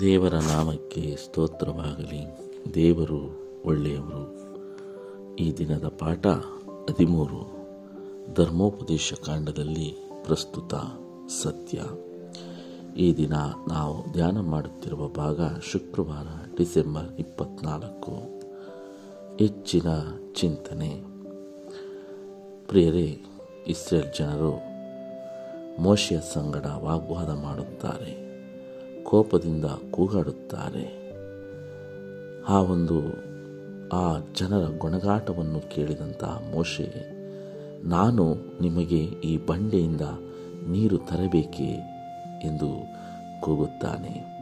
ದೇವರ ನಾಮಕ್ಕೆ ಸ್ತೋತ್ರವಾಗಲಿ. ದೇವರು ಒಳ್ಳೆಯವರು. ಈ ದಿನದ ಪಾಠ ಹದಿಮೂರು. ಧರ್ಮೋಪದೇಶ ಕಾಂಡದಲ್ಲಿ ಪ್ರಸ್ತುತ ಸತ್ಯ. ಈ ದಿನ ನಾವು ಧ್ಯಾನ ಮಾಡುತ್ತಿರುವ ಭಾಗ ಶುಕ್ರವಾರ ಡಿಸೆಂಬರ್ ಇಪ್ಪತ್ನಾಲ್ಕು. ಹೆಚ್ಚಿನ ಚಿಂತನೆ. ಪ್ರಿಯರೇ, ಇಸ್ರೇಲ್ ಜನರು ಮೋಶೆಯ ಸಂಗಡ ವಾಗ್ವಾದ ಮಾಡುತ್ತಾರೆ, ಕೋಪದಿಂದ ಕೂಗಾಡುತ್ತಾರೆ. ಆ ಒಂದು, ಆ ಜನರ ಗೊಣಗಾಟವನ್ನು ಕೇಳಿದಂತಹ ಮೋಶೆ, ನಾನು ನಿಮಗೆ ಈ ಬಂಡೆಯಿಂದ ನೀರು ತರಬೇಕೆ ಎಂದು ಕೂಗುತ್ತಾನೆ.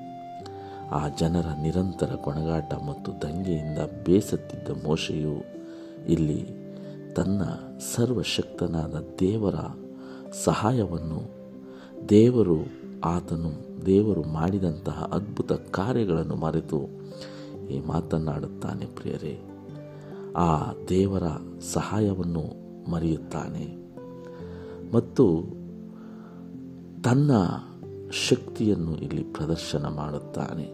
ಆ ಜನರ ನಿರಂತರ ಕೊಣಗಾಟ ಮತ್ತು ದಂಗೆಯಿಂದ ಬೇಸತ್ತಿದ್ದ ಮೋಶೆಯು ಇಲ್ಲಿ ತನ್ನ ಸರ್ವಶಕ್ತನಾದ ದೇವರ ಸಹಾಯವನ್ನು, ದೇವರು ಆತನು, ದೇವರು ಮಾಡಿದಂತಹ ಅದ್ಭುತ ಕಾರ್ಯಗಳನ್ನು ಮರೆತು ಈ ಮಾತನ್ನಾಡುತ್ತಾನೆ ಪ್ರಿಯರೇ. ಆ ದೇವರ ಸಹಾಯವನ್ನು ಮರೆಯುತ್ತಾನೆ ಮತ್ತು ತನ್ನ ಶಕ್ತಿಯನ್ನು ಇಲ್ಲಿ ಪ್ರದರ್ಶನ ಮಾಡುತ್ತಾನೆ.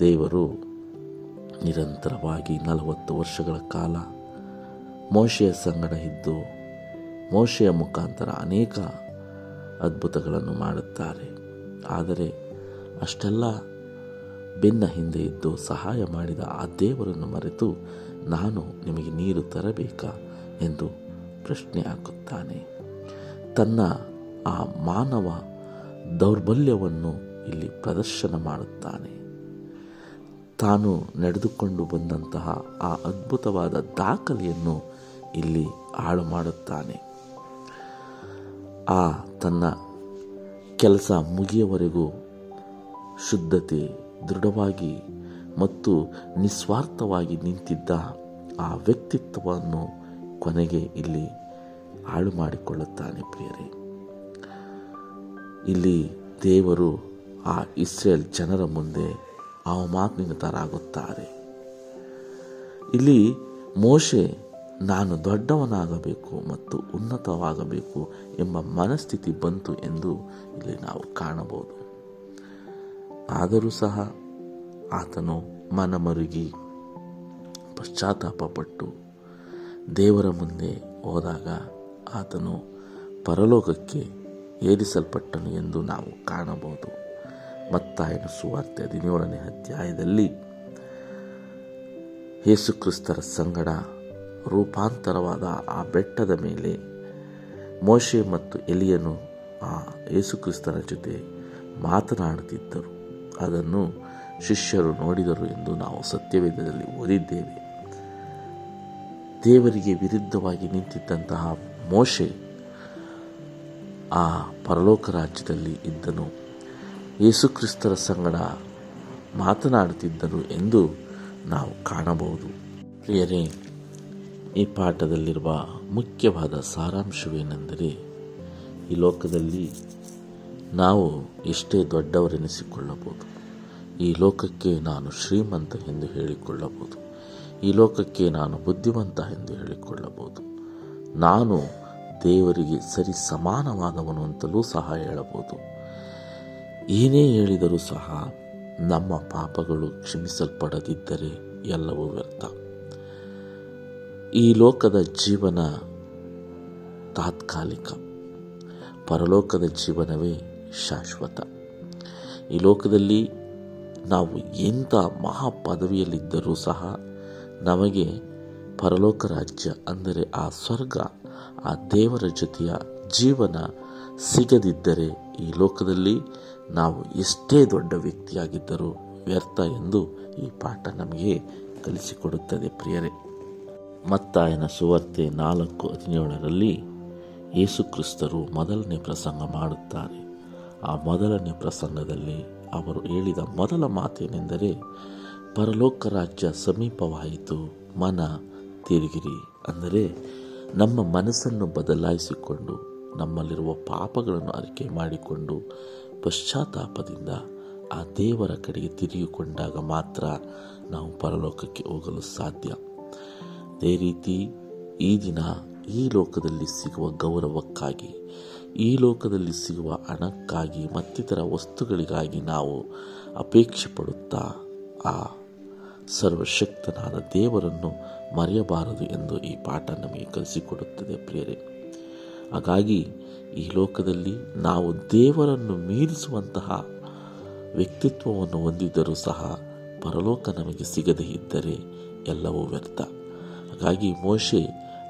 ದೇವರು ನಿರಂತರವಾಗಿ ನಲವತ್ತು ವರ್ಷಗಳ ಕಾಲ ಮೋಶೆಯ ಸಂಗಡ ಇದ್ದು ಮೋಶೆಯ ಮುಖಾಂತರ ಅನೇಕ ಅದ್ಭುತಗಳನ್ನು ಮಾಡುತ್ತಾರೆ. ಆದರೆ ಅಷ್ಟೆಲ್ಲ ಬೆನ್ನ ಹಿಂದೆ ಇದ್ದು ಸಹಾಯ ಮಾಡಿದ ಆ ದೇವರನ್ನು ಮರೆತು ನಾನು ನಿಮಗೆ ನೀರು ತರಬೇಕಾ ಎಂದು ಪ್ರಶ್ನೆ ಹಾಕುತ್ತಾನೆ. ತನ್ನ ಆ ಮಾನವ ದೌರ್ಬಲ್ಯವನ್ನು ಇಲ್ಲಿ ಪ್ರದರ್ಶನ ಮಾಡುತ್ತಾನೆ. ತಾನು ನಡೆದುಕೊಂಡು ಬಂದಂತಹ ಆ ಅದ್ಭುತವಾದ ದಾಖಲೆಯನ್ನು ಇಲ್ಲಿ ಹಾಳು ಮಾಡುತ್ತಾನೆ. ಆ ತನ್ನ ಕೆಲಸ ಮುಗಿಯವರೆಗೂ ಶುದ್ಧತೆ, ದೃಢವಾಗಿ ಮತ್ತು ನಿಸ್ವಾರ್ಥವಾಗಿ ನಿಂತಿದ್ದ ಆ ವ್ಯಕ್ತಿತ್ವವನ್ನು ಕೊನೆಗೆ ಇಲ್ಲಿ ಹಾಳು ಮಾಡಿಕೊಳ್ಳುತ್ತಾನೆ ಪ್ರಿಯರೇ. ಇಲ್ಲಿ ದೇವರು ಆ ಇಸ್ರೇಲ್ ಜನರ ಮುಂದೆ ಅವಮಾನಿತರಾಗುತ್ತಾರೆ ಇಲ್ಲಿ ಮೋಶೆ ನಾನು ದೊಡ್ಡವನಾಗಬೇಕು ಮತ್ತು ಉನ್ನತವಾಗಬೇಕು ಎಂಬ ಮನಸ್ಥಿತಿ ಬಂತು ಎಂದು ಇಲ್ಲಿ ನಾವು ಕಾಣಬಹುದು. ಆದರೂ ಸಹ ಆತನು ಮನಮರುಗಿ ಪಶ್ಚಾತ್ತಾಪಪಟ್ಟು ದೇವರ ಮುಂದೆ ಹೋದಾಗ ಆತನು ಪರಲೋಕಕ್ಕೆ ಏರಿಸಲ್ಪಟ್ಟನು ಎಂದು ನಾವು ಕಾಣಬಹುದು. ಮತ್ತಾಯನ ಸುವಾರ್ತೆ ಹದಿನೇಳನೇ ಅಧ್ಯಾಯದಲ್ಲಿ ಯೇಸುಕ್ರಿಸ್ತರ ಸಂಗಡ ರೂಪಾಂತರವಾದ ಆ ಬೆಟ್ಟದ ಮೇಲೆ ಮೋಶೆ ಮತ್ತು ಎಲಿಯನು ಆ ಯೇಸುಕ್ರಿಸ್ತನ ಜೊತೆ ಮಾತನಾಡುತ್ತಿದ್ದರು. ಅದನ್ನು ಶಿಷ್ಯರು ನೋಡಿದರು ಎಂದು ನಾವು ಸತ್ಯವೇದದಲ್ಲಿ ಓದಿದ್ದೇವೆ. ದೇವರಿಗೆ ವಿರುದ್ಧವಾಗಿ ನಿಂತಿದ್ದಂತಹ ಮೋಶೆ ಆ ಪರಲೋಕ ರಾಜ್ಯದಲ್ಲಿ ಇದ್ದನು. ಯೇಸುಕ್ರಿಸ್ತರ ಸಂಗಡ ಮಾತನಾಡುತ್ತಿದ್ದರು ಎಂದು ನಾವು ಕಾಣಬಹುದು. ಪ್ರಿಯರೇ, ಈ ಪಾಠದಲ್ಲಿರುವ ಮುಖ್ಯವಾದ ಸಾರಾಂಶವೇನೆಂದರೆ, ಈ ಲೋಕದಲ್ಲಿ ನಾವು ಎಷ್ಟೇ ದೊಡ್ಡವರೆನಿಸಿಕೊಳ್ಳಬಹುದು, ಈ ಲೋಕಕ್ಕೆ ನಾನು ಶ್ರೀಮಂತ ಎಂದು ಹೇಳಿಕೊಳ್ಳಬಹುದು, ಈ ಲೋಕಕ್ಕೆ ನಾನು ಬುದ್ಧಿವಂತ ಎಂದು ಹೇಳಿಕೊಳ್ಳಬಹುದು, ನಾನು ದೇವರಿಗೆ ಸರಿ ಸಮಾನವಾದವನು ಅಂತಲೂ ಸಹ ಹೇಳಬಹುದು. ಏನೇ ಹೇಳಿದರೂ ಸಹ ನಮ್ಮ ಪಾಪಗಳು ಕ್ಷಮಿಸಲ್ಪಡದಿದ್ದರೆ ಎಲ್ಲವೂ ವ್ಯರ್ಥ. ಈ ಲೋಕದ ಜೀವನ ತಾತ್ಕಾಲಿಕ. ಪರಲೋಕದ ಜೀವನವೇ ಶಾಶ್ವತ. ಈ ಲೋಕದಲ್ಲಿ ನಾವು ಎಂಥ ಮಹಾ ಪದವಿಯಲ್ಲಿದ್ದರೂ ಸಹ ನಮಗೆ ಪರಲೋಕ ರಾಜ್ಯ ಅಂದರೆ ಆ ಸ್ವರ್ಗ, ಆ ದೇವರ ಜೊತೆಯ ಜೀವನ ಸಿಗದಿದ್ದರೆ ಈ ಲೋಕದಲ್ಲಿ ನಾವು ಎಷ್ಟೇ ದೊಡ್ಡ ವ್ಯಕ್ತಿಯಾಗಿದ್ದರೂ ವ್ಯರ್ಥ ಎಂದು ಈ ಪಾಠ ನಮಗೆ ಕಲಿಸಿಕೊಡುತ್ತದೆ ಪ್ರಿಯರೇ. ಮತ್ತಾಯನ ಸುವಾರ್ತೆ ನಾಲ್ಕು ಹದಿನೇಳರಲ್ಲಿ ಯೇಸುಕ್ರಿಸ್ತರು ಮೊದಲನೇ ಪ್ರಸಂಗ ಮಾಡುತ್ತಾರೆ. ಆ ಮೊದಲನೇ ಪ್ರಸಂಗದಲ್ಲಿ ಅವರು ಹೇಳಿದ ಮೊದಲ ಮಾತೇನೆಂದರೆ, ಪರಲೋಕ ರಾಜ್ಯ ಸಮೀಪವಾಯಿತು, ಮನ ತಿರುಗಿರಿ ಅಂದರೆ ನಮ್ಮ ಮನಸ್ಸನ್ನು ಬದಲಾಯಿಸಿಕೊಂಡು ನಮ್ಮಲ್ಲಿರುವ ಪಾಪಗಳನ್ನು ಅರಿಕೆ ಮಾಡಿಕೊಂಡು ಪಶ್ಚಾತ್ತಾಪದಿಂದ ಆ ದೇವರ ಕಡೆಗೆ ತಿರುಗಿಕೊಂಡಾಗ ಮಾತ್ರ ನಾವು ಪರಲೋಕಕ್ಕೆ ಹೋಗಲು ಸಾಧ್ಯ. ಅದೇ ರೀತಿ ಈ ದಿನ ಈ ಲೋಕದಲ್ಲಿ ಸಿಗುವ ಗೌರವಕ್ಕಾಗಿ, ಈ ಲೋಕದಲ್ಲಿ ಸಿಗುವ ಹಣಕ್ಕಾಗಿ, ಮತ್ತಿತರ ವಸ್ತುಗಳಿಗಾಗಿ ನಾವು ಅಪೇಕ್ಷೆ ಪಡುತ್ತಾ ಆ ಸರ್ವಶಕ್ತನಾದ ದೇವರನ್ನು ಮರೆಯಬಾರದು ಎಂದು ಈ ಪಾಠ ನಮಗೆ ಕಲಿಸಿಕೊಡುತ್ತದೆ ಪ್ರಿಯರೇ. ಹಾಗಾಗಿ ಈ ಲೋಕದಲ್ಲಿ ನಾವು ದೇವರನ್ನು ಮೀರಿಸುವಂತಹ ವ್ಯಕ್ತಿತ್ವವನ್ನು ಹೊಂದಿದ್ದರೂ ಸಹ ಪರಲೋಕ ನಮಗೆ ಸಿಗದೇ ಇದ್ದರೆ ಎಲ್ಲವೂ ವ್ಯರ್ಥ. ಹಾಗಾಗಿ ಮೋಶೆ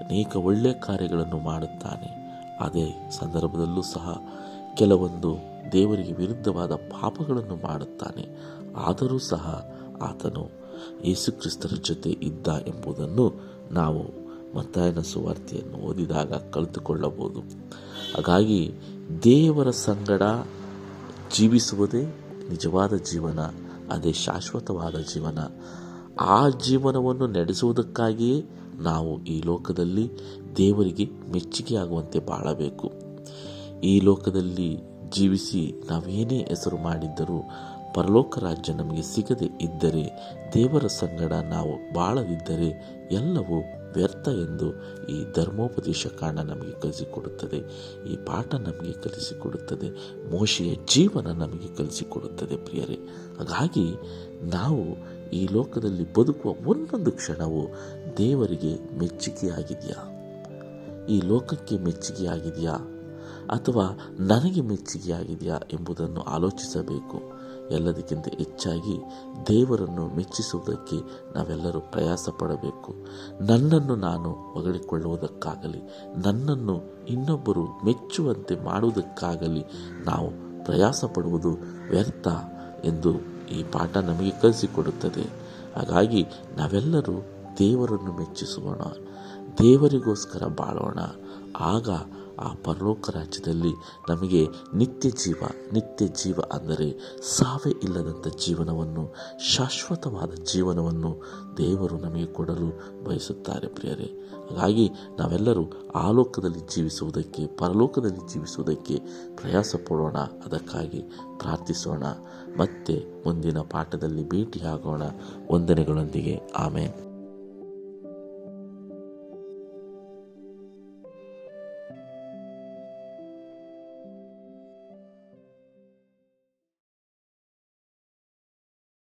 ಅನೇಕ ಒಳ್ಳೆಯ ಕಾರ್ಯಗಳನ್ನು ಮಾಡುತ್ತಾನೆ. ಅದೇ ಸಂದರ್ಭದಲ್ಲೂ ಸಹ ಕೆಲವೊಂದು ದೇವರಿಗೆ ವಿರುದ್ಧವಾದ ಪಾಪಗಳನ್ನು ಮಾಡುತ್ತಾನೆ. ಆದರೂ ಸಹ ಆತನು ಯೇಸುಕ್ರಿಸ್ತರ ಜೊತೆ ಇದ್ದ ಎಂಬುದನ್ನು ನಾವು ಮತ್ತಾಯನ ಸುವಾರ್ತೆಯನ್ನು ಓದಿದಾಗ ಕಲಿತುಕೊಳ್ಳಬಹುದು ಹಾಗಾಗಿ ದೇವರ ಸಂಗಡ ಜೀವಿಸುವುದೇ ನಿಜವಾದ ಜೀವನ, ಅದೇ ಶಾಶ್ವತವಾದ ಜೀವನ. ಆ ಜೀವನವನ್ನು ನಡೆಸುವುದಕ್ಕಾಗಿಯೇ ನಾವು ಈ ಲೋಕದಲ್ಲಿ ದೇವರಿಗೆ ಮೆಚ್ಚುಗೆಯಾಗುವಂತೆ ಬಾಳಬೇಕು. ಈ ಲೋಕದಲ್ಲಿ ಜೀವಿಸಿ ನಾವೇನೇ ಹೆಸರು ಮಾಡಿದ್ದರೂ ಪರಲೋಕ ರಾಜ್ಯ ನಮಗೆ ಸಿಗದೆ ಇದ್ದರೆ ದೇವರ ಸಂಗಡ ನಾವು ಬಾಳದಿದ್ದರೆ ಎಲ್ಲವೂ ವ್ಯರ್ಥ ಎಂದು ಈ ಧರ್ಮೋಪದೇಶ ಕಾಂಡ ನಮಗೆ ಕಲಿಸಿಕೊಡುತ್ತದೆ. ಈ ಪಾಠ ನಮಗೆ ಕಲಿಸಿಕೊಡುತ್ತದೆ. ಮೋಶೆಯ ಜೀವನ ನಮಗೆ ಕಲಿಸಿಕೊಡುತ್ತದೆ ಪ್ರಿಯರೇ. ಹಾಗಾಗಿ ನಾವು ಈ ಲೋಕದಲ್ಲಿ ಬದುಕುವ ಒಂದೊಂದು ಕ್ಷಣವು ದೇವರಿಗೆ ಮೆಚ್ಚುಗೆಯಾಗಿದೆಯಾ? ಈ ಲೋಕಕ್ಕೆ ಮೆಚ್ಚುಗೆಯಾಗಿದೆಯಾ? ಅಥವಾ ನನಗೆ ಮೆಚ್ಚುಗೆಯಾಗಿದೆಯಾ ಎಂಬುದನ್ನು ಆಲೋಚಿಸಬೇಕು. ಎಲ್ಲದಕ್ಕಿಂತ ಹೆಚ್ಚಾಗಿ ದೇವರನ್ನು ಮೆಚ್ಚಿಸುವುದಕ್ಕೆ ನಾವೆಲ್ಲರೂ ಪ್ರಯಾಸ ಪಡಬೇಕು ನನ್ನನ್ನು ನಾನು ಹೊಗಳಿಕೊಳ್ಳುವುದಕ್ಕಾಗಲಿ, ನನ್ನನ್ನು ಇನ್ನೊಬ್ಬರು ಮೆಚ್ಚುವಂತೆ ಮಾಡುವುದಕ್ಕಾಗಲಿ ನಾವು ಪ್ರಯಾಸ ಪಡುವುದು ವ್ಯರ್ಥ ಎಂದು ಈ ಪಾಠ ನಮಗೆ ಕಲಿಸಿಕೊಡುತ್ತದೆ. ಹಾಗಾಗಿ ನಾವೆಲ್ಲರೂ ದೇವರನ್ನು ಮೆಚ್ಚಿಸೋಣ, ದೇವರಿಗೋಸ್ಕರ ಬಾಳೋಣ. ಆಗ ಆ ಪರಲೋಕ ರಾಜ್ಯದಲ್ಲಿ ನಮಗೆ ನಿತ್ಯ ಜೀವ ನಿತ್ಯ ಜೀವ ಅಂದರೆ ಸಾವೇ ಇಲ್ಲದಂಥ ಜೀವನವನ್ನು, ಶಾಶ್ವತವಾದ ಜೀವನವನ್ನು ದೇವರು ನಮಗೆ ಕೊಡಲು ಬಯಸುತ್ತಾರೆ ಪ್ರಿಯರೇ. ಹಾಗಾಗಿ ನಾವೆಲ್ಲರೂ ಆಲೋಕದಲ್ಲಿ ಲೋಕದಲ್ಲಿ ಜೀವಿಸುವುದಕ್ಕೆ, ಪರಲೋಕದಲ್ಲಿ ಜೀವಿಸುವುದಕ್ಕೆ ಪ್ರಯಾಸ ಪಡೋಣ ಅದಕ್ಕಾಗಿ ಪ್ರಾರ್ಥಿಸೋಣ. ಮತ್ತೆ ಮುಂದಿನ ಪಾಠದಲ್ಲಿ ಭೇಟಿಯಾಗೋಣ. ವಂದನೆಗಳೊಂದಿಗೆ. ಆಮೇಲೆ